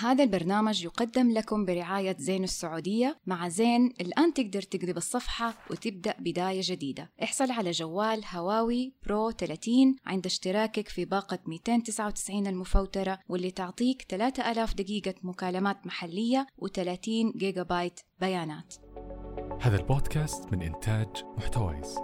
هذا البرنامج يقدم لكم برعاية زين السعودية مع زين الآن تقدر تقلب الصفحة وتبدأ بداية جديدة. احصل على جوال هواوي برو 30 عند اشتراكك في باقة 299 المفوترة واللي تعطيك 3000 دقيقة مكالمات محلية و30 جيجا بايت بيانات. هذا البودكاست من إنتاج محتويس.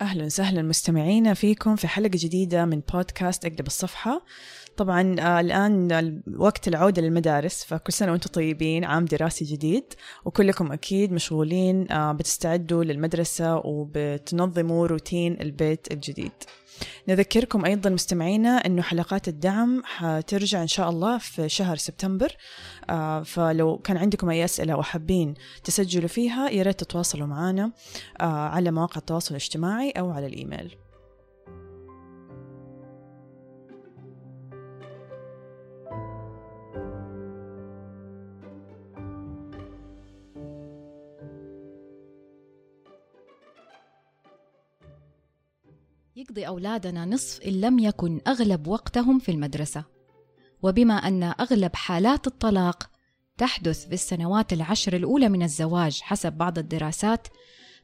أهلا وسهلا مستمعينا فيكم في حلقة جديدة من بودكاست أقلب الصفحة. طبعا آه الآن وقت العودة للمدارس فكل سنة وأنتم طيبين عام دراسي جديد وكلكم أكيد مشغولين آه بتستعدوا للمدرسة وبتنظموا روتين البيت الجديد. نذكركم أيضا مستمعينا أنه حلقات الدعم حترجع إن شاء الله في شهر سبتمبر. آه فلو كان عندكم أي أسئلة وحابين تسجلوا فيها يا ريت تتواصلوا معنا آه على مواقع التواصل الاجتماعي أو على الإيميل. يقضي أولادنا نصف إن لم يكن أغلب وقتهم في المدرسة. وبما أن أغلب حالات الطلاق تحدث في السنوات العشر الأولى من الزواج حسب بعض الدراسات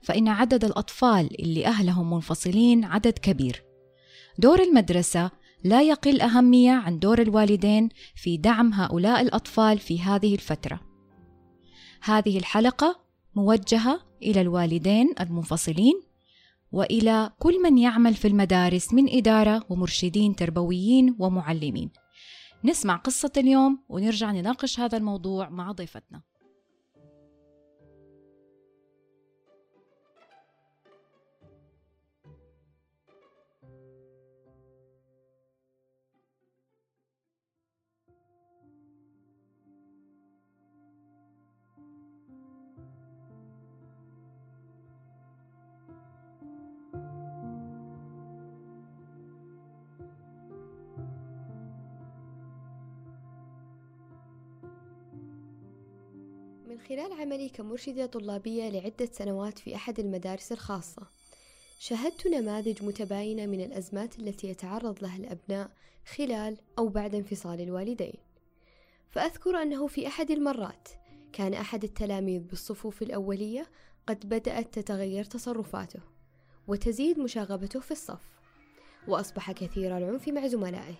فإن عدد الأطفال اللي أهلهم منفصلين عدد كبير. دور المدرسة لا يقل أهمية عن دور الوالدين في دعم هؤلاء الأطفال في هذه الفترة. هذه الحلقة موجهة إلى الوالدين المنفصلين وإلى كل من يعمل في المدارس من إدارة ومرشدين تربويين ومعلمين. نسمع قصة اليوم ونرجع نناقش هذا الموضوع مع ضيفتنا. خلال عملي كمرشدة طلابية لعدة سنوات في أحد المدارس الخاصة. شاهدت نماذج متباينة من الأزمات التي يتعرض لها الأبناء خلال أو بعد انفصال الوالدين. فأذكر أنه في أحد المرات كان أحد التلاميذ بالصفوف الأولية قد بدأت تتغير تصرفاته وتزيد مشاغبته في الصف وأصبح كثير العنف مع زملائه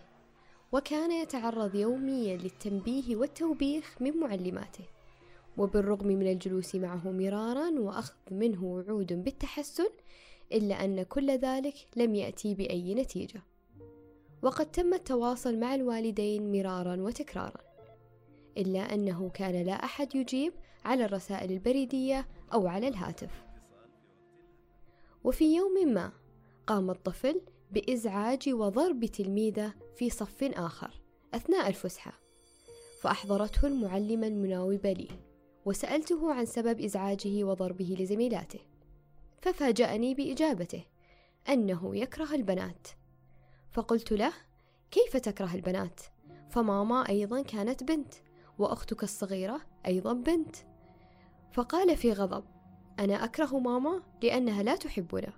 وكان يتعرض يوميا للتنبيه والتوبيخ من معلماته. وبالرغم من الجلوس معه مرارا وأخذ منه وعود بالتحسن إلا أن كل ذلك لم يأتي بأي نتيجة. وقد تم التواصل مع الوالدين مرارا وتكرارا إلا أنه كان لا أحد يجيب على الرسائل البريدية أو على الهاتف. وفي يوم ما قام الطفل بإزعاج وضرب تلميذه في صف آخر أثناء الفسحة فأحضرته المعلمة المناوبة لي. وسألته عن سبب إزعاجه وضربه لزميلاته ففاجأني بإجابته أنه يكره البنات. فقلت له كيف تكره البنات؟ فماما أيضا كانت بنت وأختك الصغيرة أيضا بنت. فقال في غضب أنا أكره ماما لأنها لا تحبنا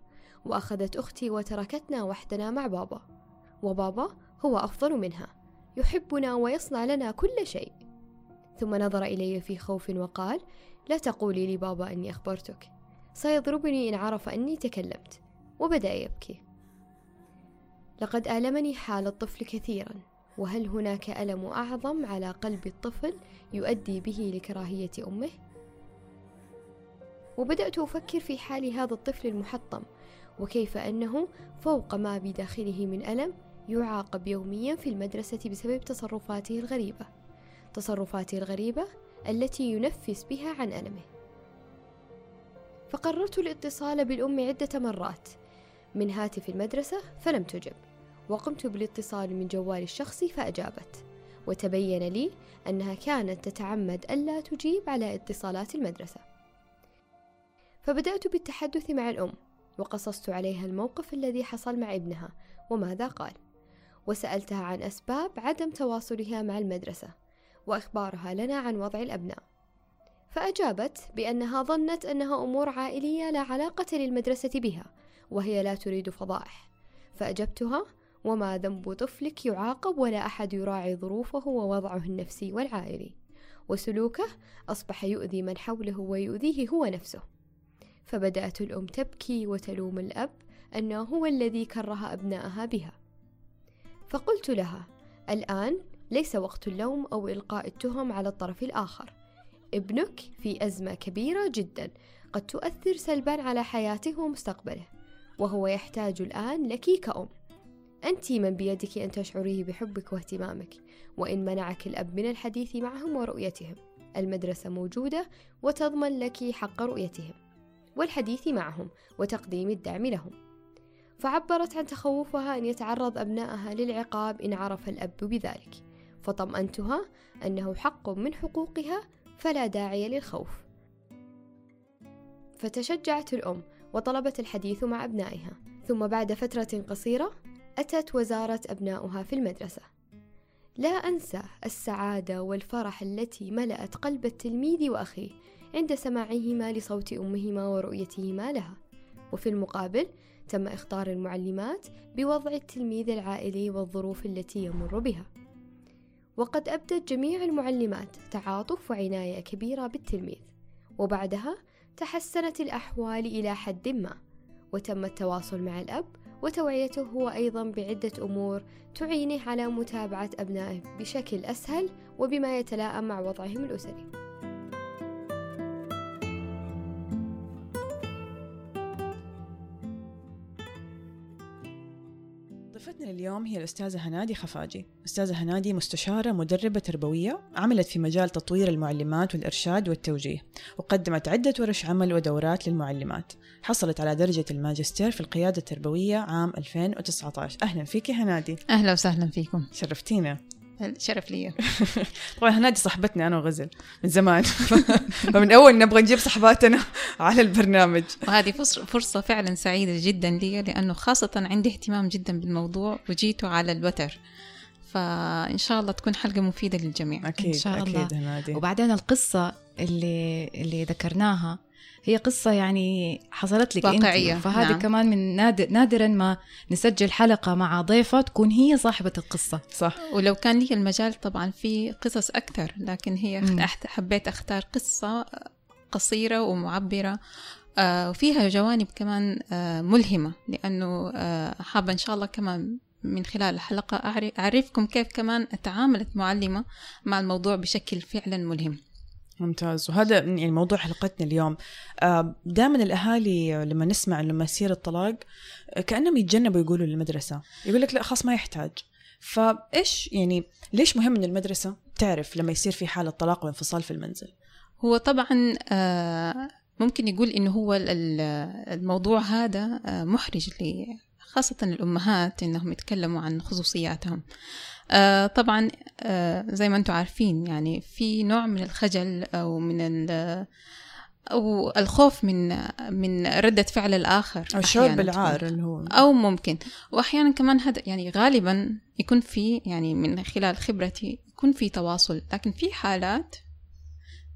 وأخذت أختي وتركتنا وحدنا مع بابا وبابا هو أفضل منها يحبنا ويصنع لنا كل شيء. ثم نظر إلي في خوف وقال لا تقولي لبابا أني أخبرتك. سيضربني إن عرف أني تكلمت. وبدأ يبكي. لقد آلمني حال الطفل كثيرا وهل هناك ألم أعظم على قلب الطفل يؤدي به لكراهية أمه؟ وبدأت أفكر في حال هذا الطفل المحطم وكيف أنه فوق ما بداخله من ألم يعاقب يوميا في المدرسة بسبب تصرفاته الغريبة. تصرفاته الغريبة التي ينفس بها عن ألمه. فقررت الاتصال بالأم عدة مرات. من هاتف المدرسة فلم تجب وقمت بالاتصال من جوالي الشخصي فأجابت. وتبين لي أنها كانت تتعمد ألا تجيب على اتصالات المدرسة. فبدأت بالتحدث مع الأم وقصصت عليها الموقف الذي حصل مع ابنها وماذا قال؟ وسألتها عن أسباب عدم تواصلها مع المدرسة. وإخبارها لنا عن وضع الأبناء. فأجابت بأنها ظنت أنها أمور عائلية لا علاقة للمدرسة بها وهي لا تريد فضائح. فأجبتها وما ذنب طفلك يعاقب ولا أحد يراعي ظروفه ووضعه النفسي والعائلي. وسلوكه أصبح يؤذي من حوله ويؤذيه هو نفسه. فبدأت الأم تبكي وتلوم الأب أنه هو الذي كره أبنائها بها. فقلت لها الآن ليس وقت اللوم أو إلقاء التهم على الطرف الآخر. ابنك في أزمة كبيرة جدا. قد تؤثر سلبا على حياته ومستقبله. وهو يحتاج الآن لك كأم. أنت من بيدك أن تشعريه بحبك واهتمامك. وإن منعك الأب من الحديث معهم ورؤيتهم. المدرسة موجودة وتضمن لك حق رؤيتهم. والحديث معهم وتقديم الدعم لهم. فعبرت عن تخوفها أن يتعرض أبنائها للعقاب إن عرف الأب بذلك. فطمأنتها أنه حق من حقوقها فلا داعي للخوف. فتشجعت الأم وطلبت الحديث مع أبنائها. ثم بعد فترة قصيرة أتت وزارة أبناؤها في المدرسة. لا أنسى السعادة والفرح التي ملأت قلب التلميذ وأخيه عند سماعهما لصوت أمهما ورؤيتهما لها. وفي المقابل تم إخطار المعلمات بوضع التلميذ العائلي والظروف التي يمر بها. وقد أبدت جميع المعلمات تعاطف وعناية كبيرة بالتلميذ. وبعدها تحسنت الأحوال إلى حد ما وتم التواصل مع الأب وتوعيته هو أيضا بعدة أمور تعينه على متابعة أبنائه بشكل أسهل وبما يتلائم مع وضعهم الأسري. ضيفتنا لليوم هي الأستاذة هنادي خفاجي. أستاذة هنادي مستشارة مدربة تربوية عملت في مجال تطوير المعلمات والإرشاد والتوجيه وقدمت عدة ورش عمل ودورات للمعلمات. حصلت على درجة الماجستير في القيادة التربوية عام 2019 أهلا فيك هنادي. أهلا وسهلا فيكم. شرفتينا. الشرف لي؟ طبعا هنادي صاحبتنا أنا وغزل من زمان. فمن أول نبغى نجيب صحباتنا على البرنامج. وهذه فرصة فعلا سعيدة جدا لي لأنه خاصة عندي اهتمام جدا بالموضوع وجيته على الوتر. فإن شاء الله تكون حلقة مفيدة للجميع. أكيد إن شاء الله. أكيد هنادي وبعدين القصة اللي اللي ذكرناها هي قصة يعني حصلت لك واقعية، انت فهذه نعم. كمان من نادر نادرا ما نسجل حلقة مع ضيفة تكون هي صاحبة القصة. صح. ولو كان لي المجال طبعا في قصص أكثر لكن هي حبيت أختار قصة قصيرة ومعبرة آه، وفيها جوانب كمان آه، ملهمة لأنه آه، حابة إن شاء الله كمان من خلال الحلقة أعرف- أعرفكم كيف كمان تعاملت معلمة مع الموضوع بشكل فعلا ملهم. ممتاز. وهذا يعني موضوع حلقتنا اليوم. دائما الأهالي لما نسمع لما يصير الطلاق آه، كأنهم يتجنبوا يقولوا للمدرسة. يقول لك لا خلاص ما يحتاج. فإيش يعني ليش مهم إن المدرسة تعرف لما يصير في حالة طلاق وانفصال في المنزل؟ هو طبعا آه، ممكن يقول إنه هو ال- ال- الموضوع هذا آه، محرج خاصة الأمهات إنهم يتكلموا عن خصوصياتهم. آه، طبعا آه، زي ما أنتم عارفين يعني في نوع من الخجل أو من أو الخوف من من ردة فعل الآخر أو الشعور بالعار. اللي هو. أو ممكن. وأحيانا كمان هذا يعني غالبا يكون في يعني من خلال خبرتي يكون في تواصل لكن في حالات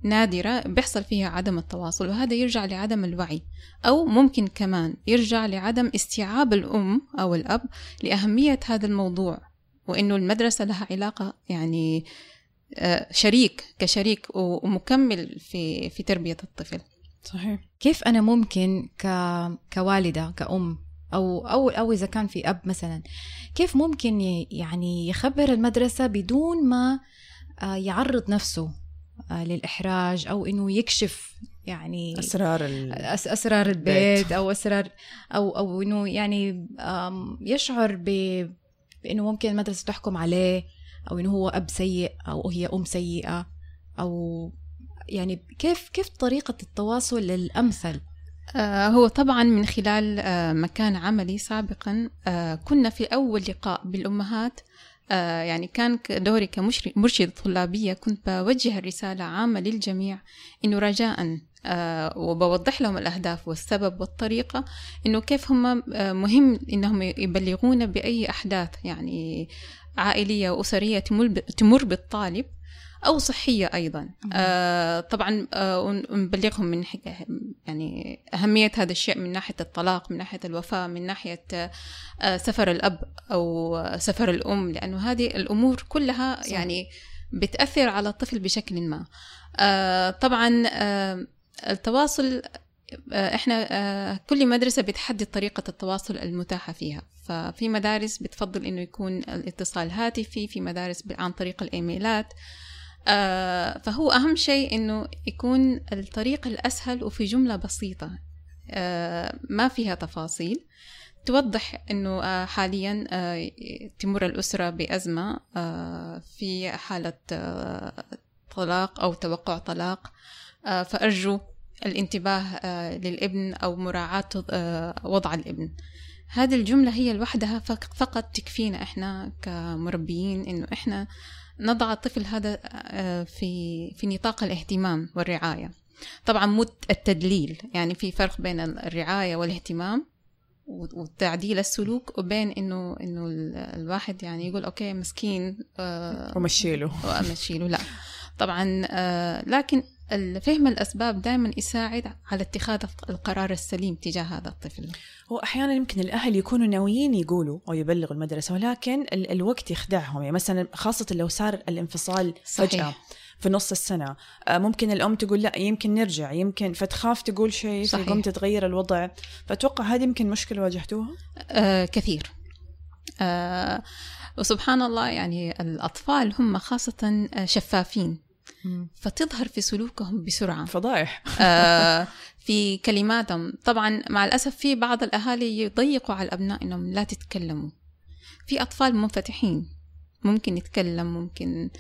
نادرة بيحصل فيها عدم التواصل وهذا يرجع لعدم الوعي أو ممكن كمان يرجع لعدم استيعاب الأم أو الأب لأهمية هذا الموضوع. وإنه المدرسة لها علاقة يعني آه، شريك كشريك ومكمل في في تربية الطفل. صحيح. كيف أنا ممكن ك... كوالدة كأم أو أو أو إذا كان في أب مثلا كيف ممكن ي... يعني يخبر المدرسة بدون ما آه، يعرض نفسه آه، للإحراج أو إنه يكشف يعني أسرار أسرار البيت أو أسرار أو أو إنه يعني يشعر ب... بإنه ممكن المدرسة تحكم عليه أو إنه هو أب سيء أو هي أم سيئة أو يعني كيف كيف طريقة التواصل الأمثل؟ آه، هو طبعا من خلال آه، مكان عملي سابقا آه، كنا في أول لقاء بالأمهات يعني كان دوري كمرشدة طلابية كنت بوجه الرسالة عامة للجميع إنه رجاء آه، وبوضح لهم الأهداف والسبب والطريقة إنه كيف هم آه، مهم إنهم يبلغونا بأي أحداث يعني عائلية وأسرية تمر بالطالب أو صحية أيضا. آه طبعا آه ونبلغهم من يعني أهمية هذا الشيء من ناحية الطلاق من ناحية الوفاة من ناحية آه سفر الأب أو سفر الأم لأنه هذه الأمور كلها صح. يعني بتأثر على الطفل بشكل ما. آه طبعا آه التواصل آه، إحنا آه، كل مدرسة بتحدد طريقة التواصل المتاحة فيها. ففي مدارس بتفضل إنه يكون الاتصال هاتفي في مدارس عن طريق الإيميلات. آه، فهو أهم شيء إنه يكون الطريق الأسهل وفي جملة بسيطة ما فيها تفاصيل. توضح إنه حاليا تمر الأسرة بأزمة في حالة طلاق أو توقع طلاق. آه، فأرجو الانتباه آه، للابن أو مراعاة آه، وضع الابن. هذه الجملة هي لوحدها فق- فقط تكفينا إحنا كمربيين إنه إحنا نضع الطفل هذا في في نطاق الاهتمام والرعاية. طبعا مو التدليل يعني في فرق بين الرعاية والاهتمام وتعديل السلوك وبين إنه إنه ال- الواحد يعني يقول أوكي مسكين آه ومشيله. وامشيله لا. طبعا آه لكن فهم الأسباب دائما يساعد على اتخاذ القرار السليم تجاه هذا الطفل. هو أحيانا يمكن الأهل يكونوا ناويين يقولوا أو يبلغوا المدرسة ولكن ال- الوقت يخدعهم. يعني مثلا خاصة لو صار الانفصال صحيح. فجاه في نص السنة آه، ممكن الأم تقول لا يمكن نرجع يمكن فتخاف تقول شيء. فيقوم تتغير الوضع. فأتوقع هذه يمكن مشكلة واجهتوها؟ آه كثير. آه وسبحان الله يعني الأطفال هم خاصة شفافين. فتظهر في سلوكهم بسرعة. فضايح آه، في كلماتهم. طبعا مع الأسف في بعض الأهالي يضيقوا على الأبناء إنهم لا تتكلموا. في أطفال منفتحين. ممكن يتكلم ممكن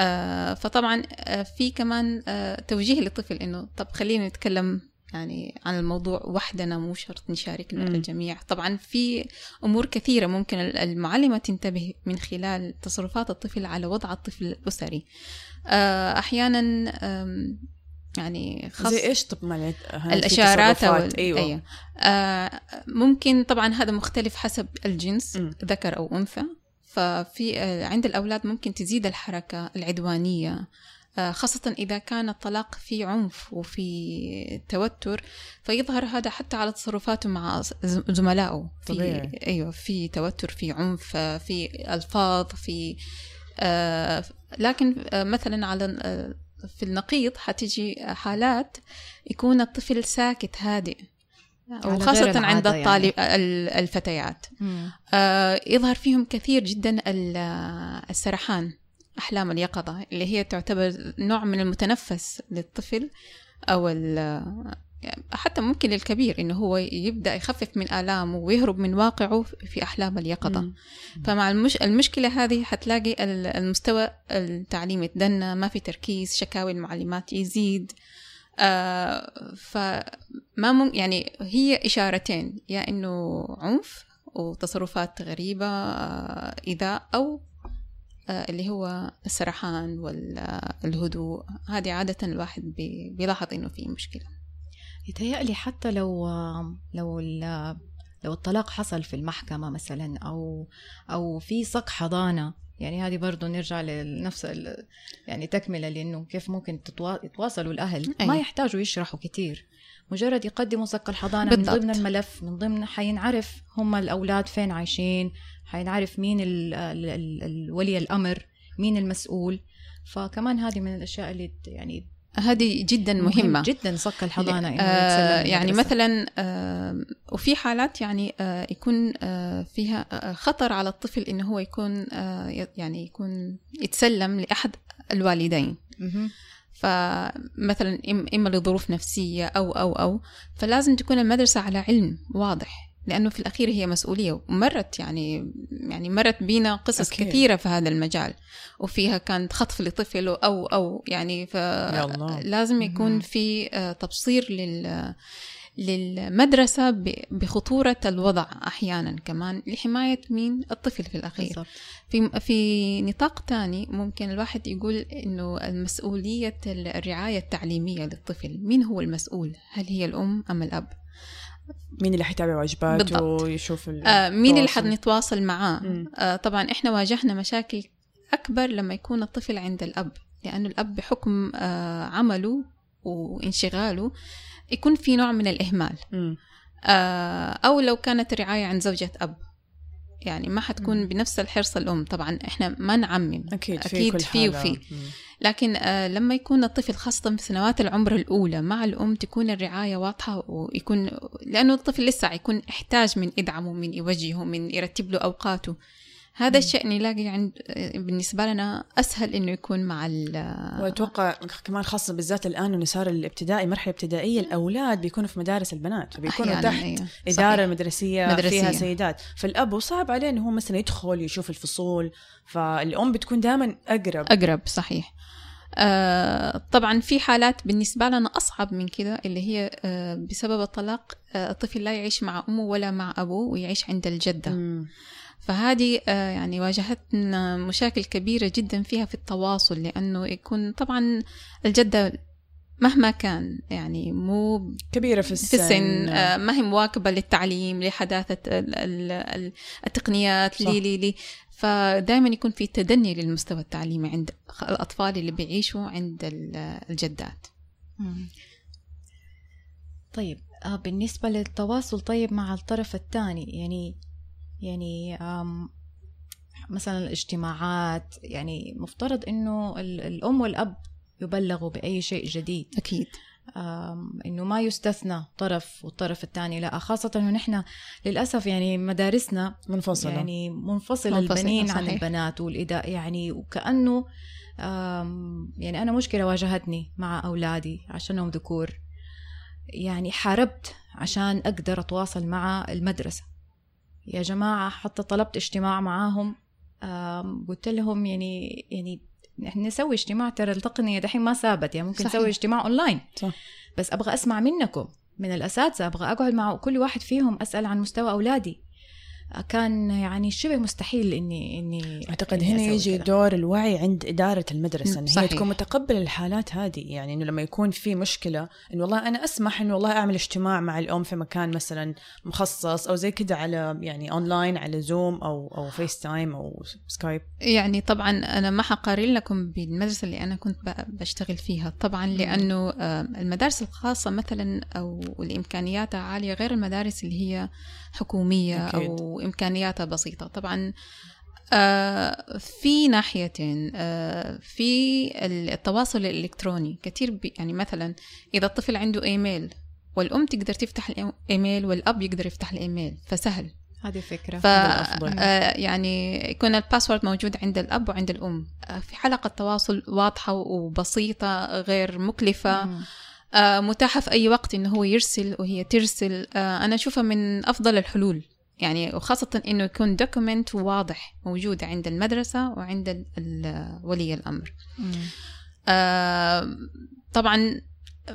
آه، فطبعا آه، في كمان آه، توجيه للطفل إنه طب خلينا نتكلم يعني عن الموضوع وحدنا مو شرط نشاركنا مم. الجميع. طبعا في أمور كثيرة ممكن المعلمة تنتبه من خلال تصرفات الطفل على وضع الطفل الأسري. آه، أحيانا يعني خاص زي إيش؟ طب ما الأشارات أو أيوه. أيوة. آه ممكن طبعا هذا مختلف حسب الجنس مم. ذكر أو أنثى. ففي آه عند الأولاد ممكن تزيد الحركة العدوانية. آه خاصة إذا كان الطلاق في عنف وفي توتر فيظهر هذا حتى على تصرفاته مع زملائه. في طبيعي. أيوه في توتر في عنف آه، في ألفاظ في آه لكن آه مثلا على آه في النقيض حتيجي حالات يكون الطفل ساكت هادئ. وخاصة عند يعني. الطالب ال- الفتيات. آه، يظهر فيهم كثير جدا ال- السرحان. أحلام اليقظة اللي هي تعتبر نوع من المتنفس للطفل أو حتى ممكن للكبير إنه هو يبدأ يخفف من آلامه ويهرب من واقعه في أحلام اليقظة. مم. فمع المش... المشكلة هذه حتلاقي ال- المستوى التعليمي يتدنى ما في تركيز شكاوي المعلمات يزيد. آه فما مم... يعني هي إشارتين يا إنه عنف وتصرفات غريبة آه أو آه اللي هو السرحان والهدوء هذه عادة الواحد بي... بيلاحظ إنه في مشكلة يتهيألي حتى لو لو لو الطلاق حصل في المحكمة مثلا أو أو في صك حضانة يعني هذه برضه نرجع لنفس يعني تكملة لأنه كيف ممكن يتواصلوا الأهل أي. ما يحتاجوا يشرحوا كتير مجرد يقدموا صك الحضانة بالضبط. من ضمن الملف من ضمن حينعرف هم الأولاد فين عايشين حينعرف مين ال ال ال ال ولي الأمر مين المسؤول فكمان هذه من الأشياء اللي يعني هذه جدا مهم مهمة جدا صك الحضانة إنه آه يعني. مثلا آه وفي حالات يعني آه يكون آه فيها آه خطر على الطفل إنه هو يكون آه يعني يكون يتسلم لأحد الوالدين. فمثلا إم- إما لظروف نفسية أو أو أو فلازم تكون المدرسة على علم واضح لأنه في الأخير هي مسؤولية ومرت يعني يعني مرت بينا قصص أكيد. كثيرة في هذا المجال وفيها كانت خطف لطفل أو أو يعني ف يا الله. لازم يكون. في آه، تبصير لل للمدرسة بخطورة الوضع أحيانا كمان لحماية مين الطفل في الأخير بالضبط. في في نطاق تاني ممكن الواحد يقول إنه المسؤولية الرعاية التعليمية للطفل مين هو المسؤول هل هي الأم أم الأب مين اللي حيتابع واجباته بالضبط. ويشوف آه مين اللي؟ حنتواصل معاه مم. آه طبعا إحنا واجهنا مشاكل أكبر لما يكون الطفل عند الأب لأنه الأب بحكم آه، عمله وانشغاله يكون في نوع من الإهمال مم. آه، أو لو كانت الرعاية عن زوجة أب يعني ما حتكون مم. بنفس الحرص الأم طبعا إحنا ما نعمم أكيد في أكيد في. وفي. لكن آه، لما يكون الطفل خاصة في سنوات العمر الأولى مع الأم تكون الرعاية واضحة ويكون لأنه الطفل لسه يكون يحتاج من يدعمه من يوجهه من يرتب له أوقاته هذا الشيء نلاقي عند بالنسبة لنا أسهل إنه يكون مع ال وأتوقع كمان خاصة بالذات الآن إنه صار الابتدائي مرحلة ابتدائية الأولاد بيكونوا في مدارس البنات فبيكونوا أحياناً، تحت أيوة. اداره صحيح. مدرسيه, مدرسية. فيها سيدات فالأب صعب عليه إنه هو مثلا يدخل يشوف الفصول فالأم بتكون دائما أقرب أقرب صحيح آه طبعا في حالات بالنسبة لنا أصعب من كده اللي هي آه بسبب الطلاق آه الطفل لا يعيش مع أمه ولا مع أبوه ويعيش عند الجدة مم. فهذه آه، يعني واجهتنا مشاكل كبيرة جدا فيها في التواصل لأنه يكون طبعا الجدة مهما كان يعني مو كبيرة في السن في السن آه، ما هي مواكبة للتعليم لحداثة ال- ال- ال- التقنيات صح. لي لي لي فدائما يكون في تدني للمستوى التعليمي عند الأطفال اللي بيعيشوا عند ال- الجدات. طيب آه، بالنسبة للتواصل طيب مع الطرف الثاني يعني يعني مثلا الاجتماعات يعني مفترض إنه ال- الأم والأب يبلغوا بأي شيء جديد. أكيد. آم، إنه ما يستثنى طرف والطرف الثاني. لا خاصة إنه نحن للأسف يعني مدارسنا منفصلة. يعني منفصلة منفصلة، البنين عن صحيح. البنات والإداء. يعني وكأنه آم، يعني أنا مشكلة واجهتني مع أولادي عشانهم ذكور. يعني حاربت عشان أقدر أتواصل مع المدرسة. يا جماعة حتى طلبت اجتماع معاهم قلت لهم يعني يعني إحنا نسوي اجتماع ترى التقنية دحين ما ثابت يعني ممكن صحيح. نسوي اجتماع اونلاين صح. بس أبغى أسمع منكم من الأساتذة أبغى أقعد مع كل واحد فيهم أسأل عن مستوى أولادي كان يعني شبه مستحيل اني إني أعتقد إني هنا يجي كده. دور الوعي عند إدارة المدرسة إن هي. تكون متقبلة الحالات هذه يعني إنه لما يكون في مشكلة انه والله أنا أسمح انه والله أعمل اجتماع مع الأم في مكان مثلا مخصص أو زي كده على يعني اونلاين على Zoom أو أو FaceTime أو Skype يعني طبعا أنا ما حقارن لكم بالمدرسة اللي أنا كنت ب- بشتغل فيها طبعا لأنه آه، المدارس الخاصة مثلا أو الامكانياتها عالية غير المدارس اللي هي حكومية أكيد. أو إمكانياتها بسيطة طبعا آه، في ناحيتين آه، في التواصل الإلكتروني كثير بي- يعني مثلا إذا الطفل عنده إيميل والأم تقدر تفتح الايميل والأب يقدر يفتح الإيميل فسهل هذه فكرة ف. آه، يعني يكون ال password موجود عند الأب وعند الأم آه، في حلقة تواصل واضحة وبسيطة غير مكلفة مم. آه، متاحة في أي وقت إنه هو يرسل وهي ترسل. آه، أنا أشوفها من أفضل الحلول. يعني وخاصة إنه يكون دوكيمنت واضح موجود عند المدرسة وعند ولي الأمر. آه، طبعا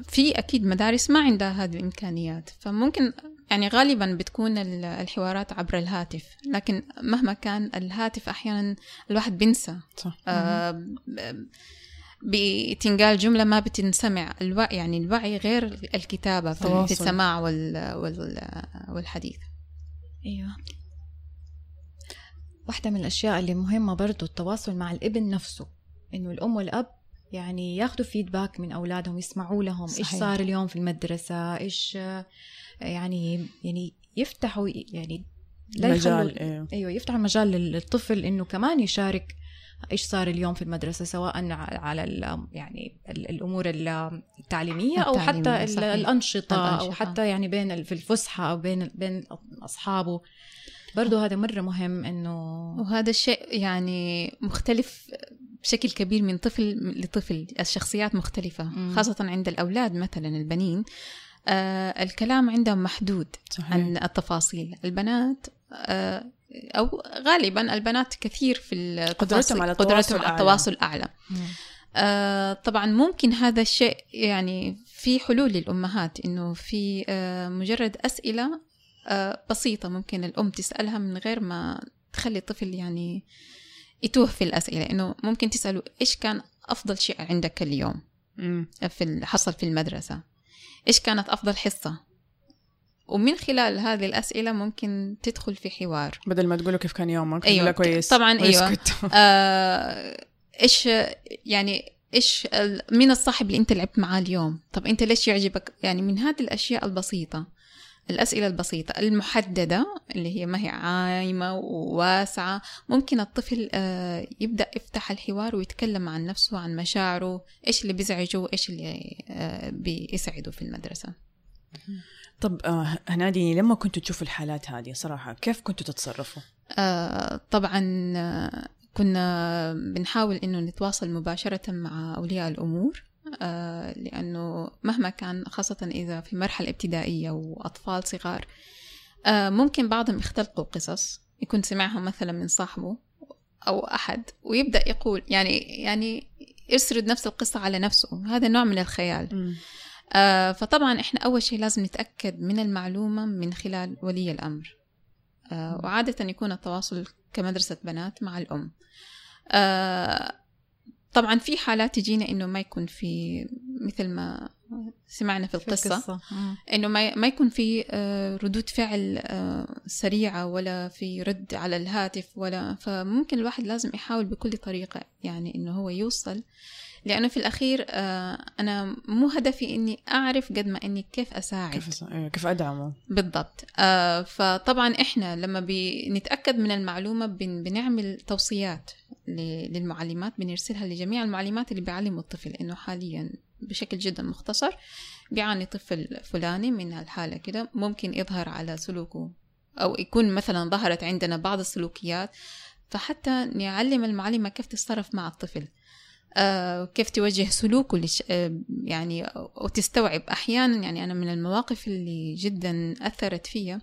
في أكيد مدارس ما عندها هذه الإمكانيات. فممكن يعني غالبا بتكون ال- الحوارات عبر الهاتف. لكن مهما كان الهاتف أحيانا الواحد بينسى. صح. آه، بتنقال جملة ما بتنسمع الوعي يعني الوعي غير الكتابة في تواصل. في السماع وال وال والحديث أيوه واحدة من الأشياء اللي مهمة برضو التواصل مع الابن نفسه إنه الأم والأب يعني ياخذوا فيدباك من أولادهم يسمعوا لهم إيش صحيح. صار اليوم في المدرسة إيش يعني يعني يفتحوا يعني لا مجال يخلوا إيه. أيوه يفتحوا المجال للطفل إنه كمان يشارك إيش صار اليوم في المدرسة سواء على ال- يعني ال- الأمور ال- التعليمية أو حتى التعليمية، ال- صحيح. الأنشطة أو الأنشطة. حتى يعني بين في الفسحة أو بين بين أصحابه برضه هذا مرة مهم إنه وهذا الشيء يعني مختلف بشكل كبير من طفل لطفل الشخصيات مختلفة مم. خاصة عند الأولاد مثلا البنين آه الكلام عندهم محدود صحيح عن التفاصيل البنات آه أو غالبا البنات كثير في قدرتهم على التواصل قدرتهم على. التواصل أعلى آه طبعا ممكن هذا الشيء يعني في حلول للأمهات إنه في آه مجرد أسئلة آه بسيطة ممكن الأم تسألها من غير ما تخلي الطفل يعني يتوه في الأسئلة. إنه ممكن تسأله إيش كان أفضل شيء عندك اليوم. في حصل في المدرسة. إيش كانت أفضل حصة؟ ومن خلال هذه الأسئلة ممكن تدخل في حوار. بدل ما تقولوا كيف كان يومك أيوة، كويس. طبعاً أيوة. آه، إيش يعني إيش ال- مين الصاحب اللي أنت لعبت معاه اليوم؟ طب أنت ليش يعجبك؟ يعني من هذه الأشياء البسيطة الأسئلة البسيطة المحددة اللي هي ما هي عايمة وواسعة. ممكن الطفل آه، يبدأ يفتح الحوار ويتكلم عن نفسه عن مشاعره إيش اللي بيزعجه وإيش اللي آه، بيسعده في المدرسة. طب آه هنادي لما كنتوا تشوفوا الحالات هذه صراحة كيف كنتوا تتصرفوا؟ آه، طبعا آه، كنا بنحاول إنه نتواصل مباشرة مع أولياء الأمور آه، لأنه مهما كان خاصة إذا في مرحلة ابتدائية وأطفال صغار آه، ممكن بعضهم يختلقوا قصص يكون سمعها مثلا من صاحبه أو أحد ويبدأ يقول يعني يعني يسرد نفس القصة على نفسه. هذا نوع من الخيال. آه، فطبعا إحنا أول شيء لازم نتأكد من المعلومة من خلال ولي الأمر. آه، وعادة يكون التواصل كمدرسة بنات مع الأم. آه، طبعا في حالات تجينا إنه ما يكون في مثل ما سمعنا في القصة مم. إنه ما ما يكون في آه، ردود فعل آه، سريعة ولا في رد على الهاتف ولا فممكن الواحد لازم يحاول بكل طريقة يعني إنه هو يوصل لأنه في الأخير آه، أنا مو هدفي إني أعرف قد ما إني كيف أساعد. كيف أيوة، كيف أدعمه؟ بالضبط. آه فطبعا إحنا لما بنتاكد من المعلومة بن بنعمل توصيات ل- للمعلمات بنرسلها لجميع المعلمات اللي بيعلموا الطفل إنه حاليا بشكل جدا مختصر بيعاني طفل فلاني من الحاله كده ممكن يظهر على سلوكه أو يكون مثلا ظهرت عندنا بعض السلوكيات. فحتى نعلم المعلمة كيف تتصرف مع الطفل. آه، كيف توجه سلوكه لش... آه، يعني وتستوعب أحيانا يعني أنا من المواقف اللي جدا أثرت فيا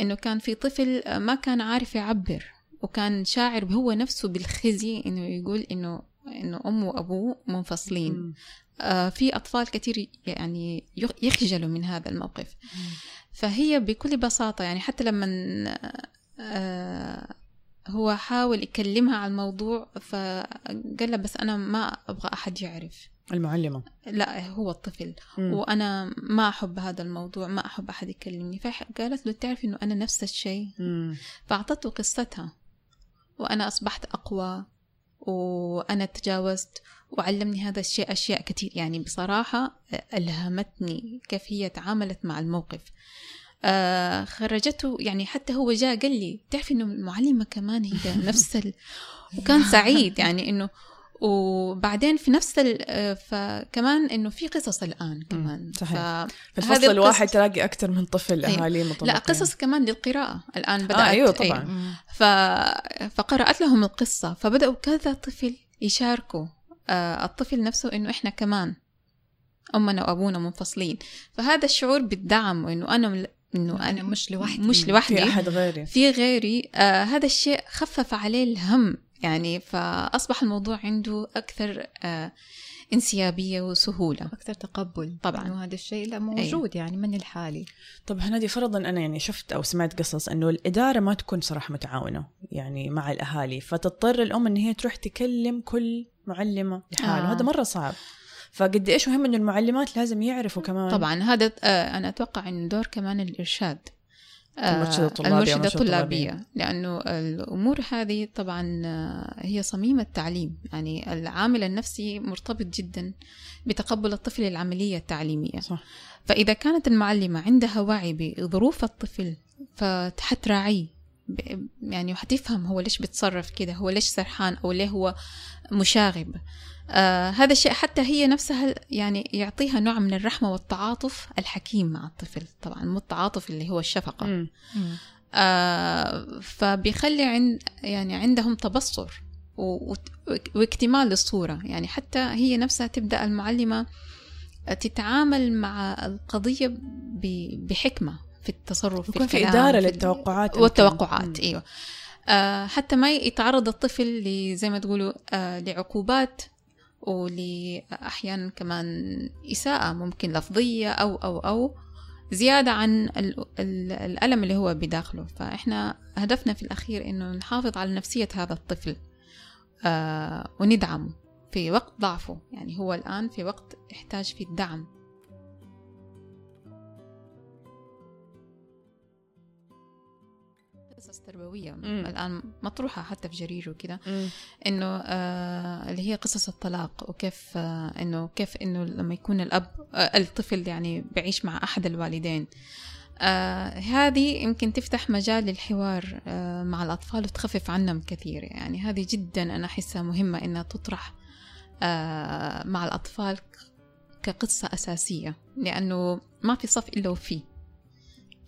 إنه كان في طفل آه، ما كان عارف يعبر وكان شاعر هو نفسه بالخزي إنه يقول إنه إنه أمه وأبوه منفصلين. آه، في أطفال كثير يعني يخ- يخجلوا من هذا الموقف. فهي بكل بساطة يعني حتى لما آه، هو حاول يكلمها عن الموضوع فقال لها بس أنا ما أبغى أحد يعرف. المعلمة. لا هو الطفل مم. وأنا ما أحب هذا الموضوع ما أحب أحد يكلمني. فقالت له تعرف إنه أنا نفس الشيء؟ مم. فأعطته قصتها وأنا أصبحت أقوى وأنا تجاوزت وعلمني هذا الشيء أشياء كثير يعني بصراحة ألهمتني كيف هي تعاملت مع الموقف. آه خرجته يعني حتى هو جاء قال لي تعرفي إنه المعلمة كمان هي نفس ال... وكان سعيد يعني إنه وبعدين في نفس ال... آه، فكمان إنه في قصص الآن كمان. صحيح. ف... في الفصل الواحد تلاقي أكثر من طفل أيوة. أهالي مطلقين. لا قصص كمان للقراءة الآن بدأت. آه أيوة طبعا. مم. ف... فقرأت لهم القصة فبدأوا كذا طفل يشاركوا آه الطفل نفسه إنه إحنا كمان أمنا وأبونا منفصلين. فهذا الشعور بالدعم وإنه أنا إنه أنا أنا مش لوحدي. مش لوحدي. في أحد غيري. في غيري. آه هذا الشيء خفف عليه الهم. يعني فأصبح الموضوع عنده أكثر آه انسيابية وسهولة. أكثر تقبل. طبعاً. إنه هذا الشيء لا موجود يعني من الحالي. طب هنادي فرضا أنا يعني شفت أو سمعت قصص إنه الإدارة ما تكون صراحة متعاونة يعني مع الأهالي فتضطر الأم إن هي تروح تكلم كل معلمة لحاله آه. هذا مرة صعب. فقد إيش مهم إنه المعلمات لازم يعرفوا كمان. طبعا هذا آه أنا أتوقع إنه دور كمان الإرشاد آه، المرشدة الطلابية المرشدة الطلابية. لأنه الأمور هذه طبعا آه، هي صميم التعليم يعني العامل النفسي مرتبط جدا بتقبل الطفل للعملية التعليمية. صح. فإذا كانت المعلمة عندها وعي بظروف الطفل فحتراعيه يعني وحتفهم هو ليش بيتصرف كده هو ليش سرحان أو ليه هو مشاغب. آه هذا الشيء حتى هي نفسها يعني يعطيها نوع من الرحمة والتعاطف الحكيم مع الطفل طبعا مو التعاطف اللي هو الشفقة مم. آه فبيخلي عند يعني عندهم تبصر واكتمال للصورة يعني حتى هي نفسها تبدأ المعلمة تتعامل مع القضية ب- بحكمة في التصرف يكون في الكلام، إدارة في- للتوقعات. والتوقعات مم. أيوه آه حتى ما يتعرض الطفل زي ما تقولوا آه لعقوبات ولأحيانا كمان إساءة ممكن لفظية أو أو أو زيادة عن ال- ال- الألم اللي هو بداخله. فإحنا هدفنا في الأخير إنه نحافظ على نفسية هذا الطفل آه وندعمه في وقت ضعفه. يعني هو الآن في وقت يحتاج فيه الدعم. قصص تربوية مم. الآن مطروحة حتى في جرير وكده مم. إنه آه اللي هي قصص الطلاق وكيف آه إنه كيف إنه لما يكون الأب آه الطفل يعني بيعيش مع أحد الوالدين آه هذه يمكن تفتح مجال للحوار آه مع الأطفال وتخفف عنهم كثير يعني هذه جدا أنا أحسها مهمة إنها تطرح آه مع الأطفال كقصة أساسية لأنه ما في صف إلا وفيه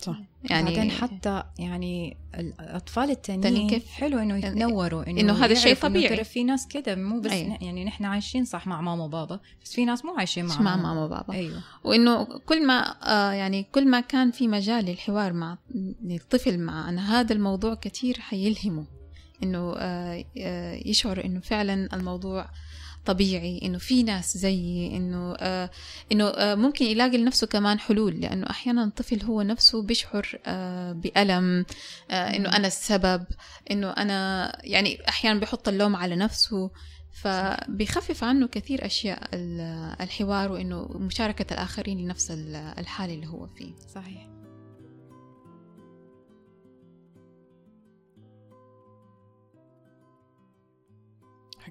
صح. يعني يعني بعدين حتى يعني الأطفال التانيين تانيين كيف؟ حلو إنه يتنوروا إنه إنه هذا شيء يعرفوا إنه طبيعي. ترى في ناس كده مو بس أيوة. يعني نحن عايشين صح مع ماما وبابا بس في ناس مو عايشين مع مع ماما. وبابا. أيوه. وإنه كل ما آه يعني كل ما كان في مجال للحوار مع للطفل مع عن هذا الموضوع كثير حيلهمه. إنه آه آه يشعر إنه فعلا الموضوع طبيعي إنه في ناس زيي إنه آه إنه آه ممكن يلاقي لنفسه كمان حلول لأنه أحيانا الطفل هو نفسه بيشعر آه بألم آه إنه أنا السبب إنه أنا يعني أحيانا بيحط اللوم على نفسه فبيخفف عنه كثير أشياء ال- الحوار وإنه مشاركة الآخرين لنفس ال- الحال اللي هو فيه. صحيح.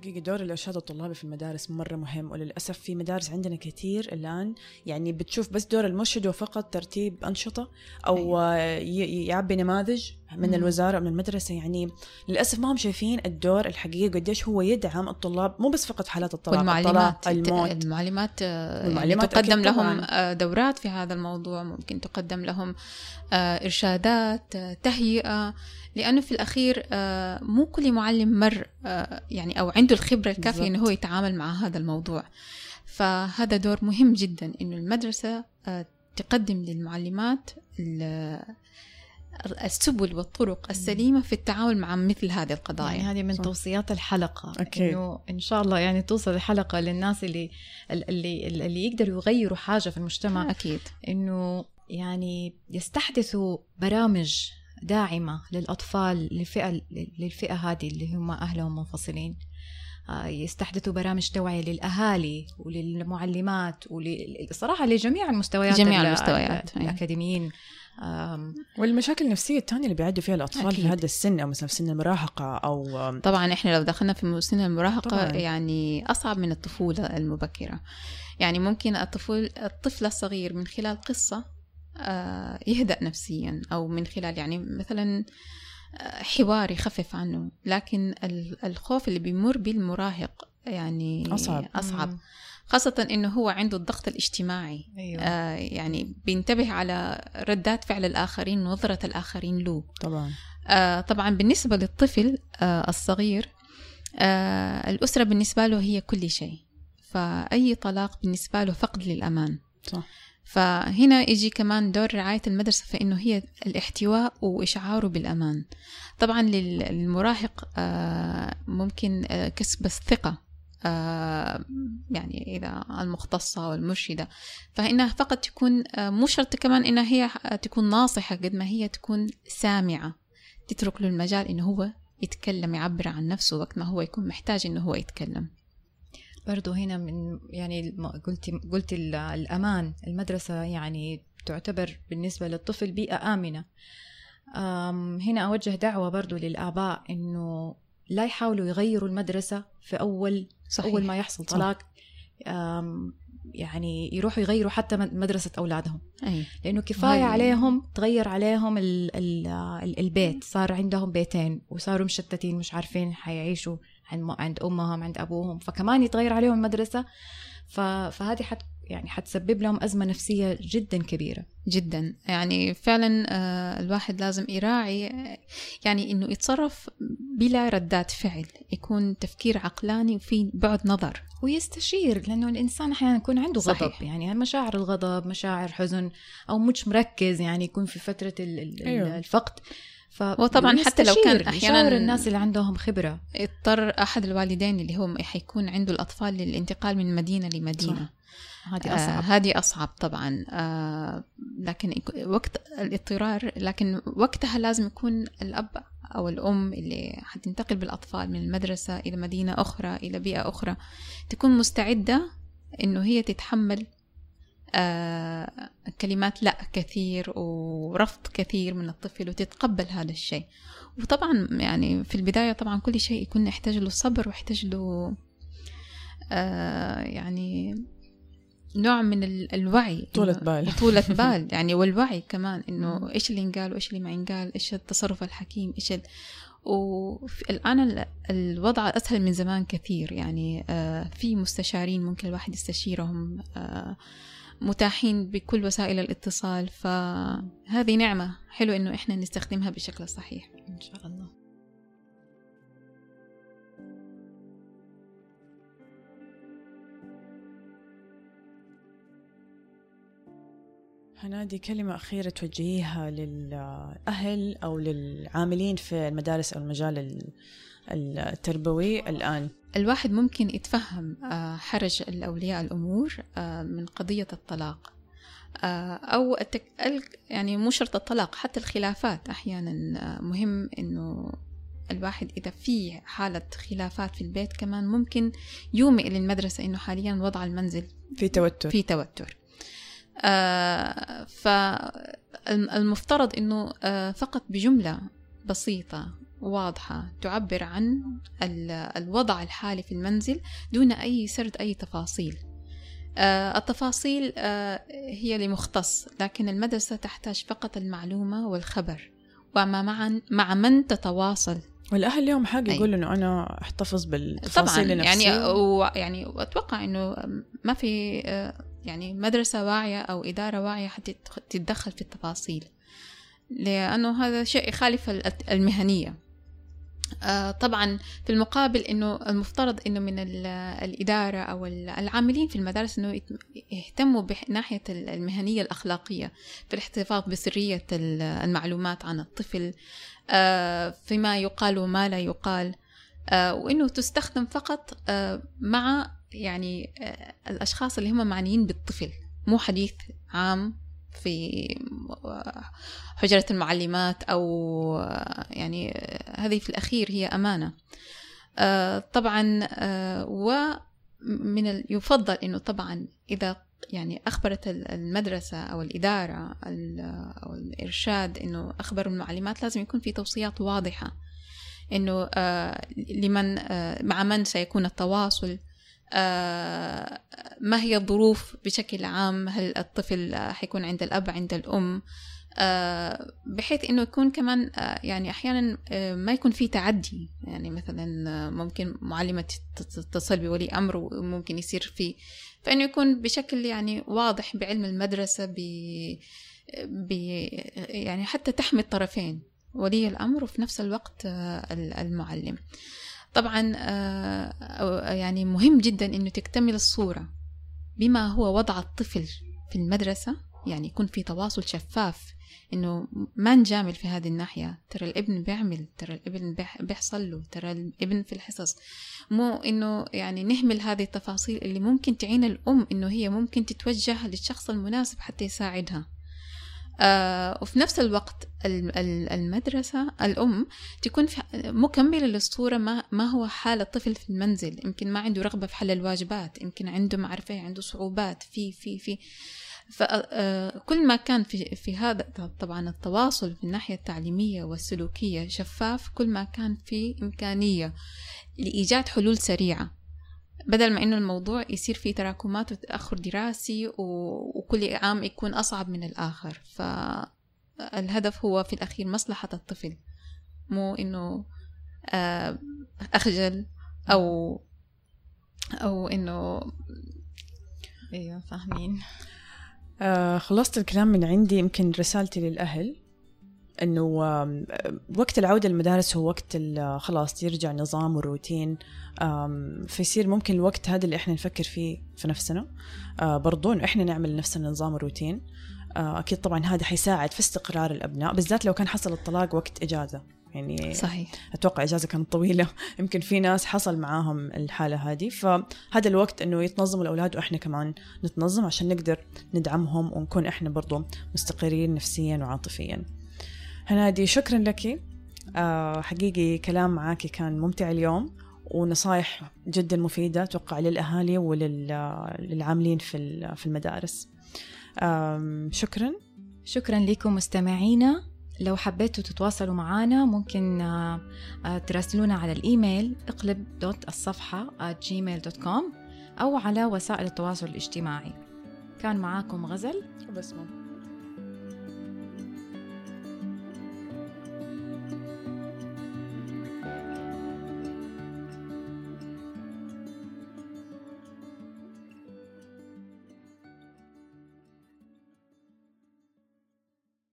حقيقة دور الإرشاد الطلابي في المدارس مرة مهم وللأسف في مدارس عندنا كثير الآن. يعني بتشوف بس دور المرشد وفقط ترتيب أنشطة أو ي- يعبي نماذج من. الوزارة أو من المدرسة. يعني للأسف ما هم شايفين الدور الحقيقي قديش هو يدعم الطلاب مو بس فقط حالات الطلاق والمعلمات الطلاق الموت. المعلمات آه، والمعلمات يعني تقدم لهم طبعاً. آه، دورات في هذا الموضوع. ممكن تقدم لهم آه، إرشادات تهيئة لأنه في الأخير آه، مو كل معلم مر آه، يعني أو عنده الخبرة الكافية إنه هو. يتعامل مع هذا الموضوع فهذا دور مهم جدا إنه المدرسة آه، تقدم للمعلمات ال- السبل والطرق السليمة في التعامل مع مثل هذه القضايا يعني هذه من صح. توصيات الحلقة أكيد. إنه إن شاء الله يعني توصل الحلقة للناس اللي اللي اللي يقدروا يغيروا حاجة في المجتمع أكيد إنه يعني يستحدثوا برامج داعمة للأطفال للفئة للفئة هذه اللي هم أهلهم منفصلين آه، يستحدثوا برامج توعية للأهالي وللمعلمات وصراحة لجميع المستويات جميع ال- المستويات،. الأكاديميين والمشاكل النفسية الثانية اللي بيعدوا فيها الأطفال أكيد. في هذا السن أو مثلا في سن المراهقة أو طبعا إحنا لو دخلنا في سن المراهقة طبعاً. يعني أصعب من الطفولة المبكرة يعني ممكن الطفل الطفل الصغير من خلال قصة يهدأ نفسيا أو من خلال يعني مثلا آه، حوار يخفف عنه. لكن ال- الخوف اللي بيمر به المراهق يعني أصعب. أصعب. خاصة إنه هو عنده الضغط الاجتماعي. أيوة. آه، يعني بينتبه على ردات فعل الآخرين ونظرة الآخرين له. طبعا. آه، طبعا بالنسبة للطفل آه، الصغير آه، الأسرة بالنسبة له هي كل شيء. فأي طلاق بالنسبة له فقد للأمان. صح. فهنا يجي كمان دور رعاية المدرسة في إنه هي الاحتواء وإشعاره بالأمان. طبعا لل- للمراهق آه، ممكن آه، كسب الثقة آه، يعني إذا المختصة والمرشدة. فإنها فقط تكون مو شرط كمان إنها هي تكون ناصحة قد ما هي تكون سامعة. تترك له المجال إنه هو يتكلم يعبر عن نفسه وقت ما هو يكون محتاج إنه هو يتكلم. برضو هنا من يعني قلتي قلتي ال- الأمان المدرسة يعني تعتبر بالنسبة للطفل بيئة آمنة هنا أوجه دعوة برضو للآباء إنه لا يحاولوا يغيروا المدرسة في أول صحيح. أول ما يحصل. طلاق يعني يروحوا يغيروا حتى مد- مدرسة أولادهم أي. لأنه كفاية وهي- عليهم تغير عليهم ال ال ال البيت صار عندهم بيتين وصاروا مشتتين مش عارفين حيعيشوا عند عند أمهم عند أبوهم فكمان يتغير عليهم المدرسة. ف فهذه حت يعني حتسبب لهم أزمة نفسية جدا كبيرة. جدا. يعني فعلا آه، الواحد لازم يراعي يعني إنه يتصرف بلا ردات فعل. يكون تفكير عقلاني وفي بعد نظر. ويستشير لأنه الإنسان أحيانا يكون عنده صحيح. غضب. يعني مشاعر الغضب مشاعر حزن أو مش مركز يعني يكون في فترة أيوه. الفقد. ف وطبعاً حتى لو كان يشاور الناس اللي عندهم خبرة. اضطر أحد الوالدين اللي هو حيكون عنده الأطفال للانتقال من مدينة لمدينة. هذه آه أصعب. هذه أصعب طبعا. آه لكن وقت الاضطرار لكن وقتها لازم يكون الأب أو الأم اللي حتنتقل بالأطفال من المدرسة إلى مدينة أخرى إلى بيئة أخرى تكون مستعدة إنه هي تتحمل آه كلمات لا كثير ورفض كثير من الطفل وتتقبل هذا الشيء. وطبعا يعني في البداية طبعا كل شيء يكون يحتاج له صبر ويحتاج له آه يعني نوع من ال- الوعي طولة بال. طولة بال. يعني والوعي كمان إنه إيش اللي ينقال وإيش اللي ما ينقال إيش التصرف الحكيم إيش ال... والآن ال- الوضع أسهل من زمان كثير. يعني آه، في مستشارين ممكن الواحد يستشيرهم آه، متاحين بكل وسائل الاتصال فهذه نعمة حلو إنه إحنا نستخدمها بشكل صحيح. إن شاء الله. هنادي كلمة أخيرة توجهيها للأهل أو للعاملين في المدارس أو المجال ال- التربوي الآن. الواحد ممكن يتفهم آه، حرج الأولياء الأمور آه، من قضية الطلاق. آه، أو التك... ال- يعني مو شرط الطلاق حتى الخلافات أحيانا مهم إنه الواحد إذا في حالة خلافات في البيت كمان ممكن يومئ للمدرسة إنه حاليا وضع المنزل في توتر. في توتر. فالمفترض آه فقط بجملة بسيطة واضحة تعبر عن ال- الوضع الحالي في المنزل دون أي سرد أي تفاصيل. آه التفاصيل آه هي لمختص لكن المدرسة تحتاج فقط المعلومة والخبر. ومع مع مع من تتواصل. والأهل لهم حق أي. يقولوا إنه أنا أحتفظ طبعا بالتفاصيل يعني لنفسي. و يعني واتوقع إنه ما في آه، يعني مدرسة واعية أو إدارة واعية حتى تتدخل في التفاصيل. لأنه هذا شيء يخالف ال- المهنية. آه، طبعا في المقابل إنه المفترض إنه من ال- الإدارة أو ال- العاملين في المدارس إنه يهتموا بناحيه ال- المهنية الأخلاقية في الاحتفاظ بسرية ال- المعلومات عن الطفل آه، فيما يقال وما لا يقال آه، وإنه تستخدم فقط مع يعني الأشخاص اللي هم معنيين بالطفل مو حديث عام. في حجرة المعلمات أو آه، يعني آه، هذه في الأخير هي أمانة. آه، طبعا ومن يفضل أنه طبعا إذا يعني أخبرت ال- المدرسة أو الإدارة ال- أو الإرشاد أنه أخبروا المعلمات لازم يكون في توصيات واضحة آه، لمن مع من سيكون التواصل. ما هي الظروف بشكل عام؟ هل الطفل آه، حيكون عند الأب عند الأم؟ آه، بحيث إنه يكون كمان آه، يعني أحيانا آه، ما يكون في تعدي. يعني مثلا آه، ممكن معلمة تت- تتصل بولي أمر وممكن يصير في فإنه يكون بشكل يعني واضح بعلم المدرسة ب يعني حتى تحمي الطرفين ولي الأمر وفي نفس الوقت آه، ال- المعلم. طبعا آه، يعني مهم جدا أنه تكتمل الصورة بما هو وضع الطفل في المدرسة. يعني يكون في تواصل شفاف إنه ما نجامل في هذه الناحية. ترى الابن بيعمل ترى الابن بيح- بيحصل له ترى الابن في الحصص. مو إنه يعني نهمل هذه التفاصيل اللي ممكن تعين الأم إنه هي ممكن تتوجه للشخص المناسب حتى يساعدها. وفي نفس الوقت ال- ال- المدرسة الأم تكون مكملة للصورة ما, هو حال الطفل في المنزل. يمكن ما عنده رغبة في حل الواجبات يمكن عنده معرفة عنده صعوبات في في في فكل ما كان في, في هذا طبعا التواصل في الناحية التعليمية والسلوكية شفاف كل ما كان في إمكانية لإيجاد حلول سريعة. بدل ما إنه الموضوع يصير فيه تراكمات وتأخر دراسي و- وكل عام يكون أصعب من الآخر. فالهدف هو في الأخير مصلحة الطفل مو إنه آه، أخجل أو أو إنه أيوه فاهمين. آه خلصت الكلام من عندي يمكن رسالتي للأهل. إنه وقت العودة للمدارس هو وقت ال- خلاص يرجع نظام وروتين. فيصير ممكن الوقت هذا اللي إحنا نفكر فيه في نفسنا. آه، برضو انه إحنا نعمل لنفسنا نظام وروتين. آه، أكيد طبعا هذا حيساعد في استقرار الأبناء بالذات لو كان حصل الطلاق وقت إجازة. يعني صحيح. أتوقع إجازة كانت طويلة. يمكن في ناس حصل معاهم الحالة هذه. فهذا الوقت إنه يتنظموا الأولاد وإحنا كمان نتنظم عشان نقدر ندعمهم ونكون إحنا برضو مستقرين نفسيا وعاطفيا. هنادي شكرا لك. آه حقيقي كلام معاك كان ممتع اليوم ونصايح جدا مفيدة أتوقع للأهالي وللعاملين في في المدارس. شكرا. شكرا لكم مستمعينا. لو حبيتوا تتواصلوا معنا ممكن آه، تراسلونا على الإيميل اقلب دوت الصفحة gmail.com أو على وسائل التواصل الاجتماعي. كان معاكم غزل. بس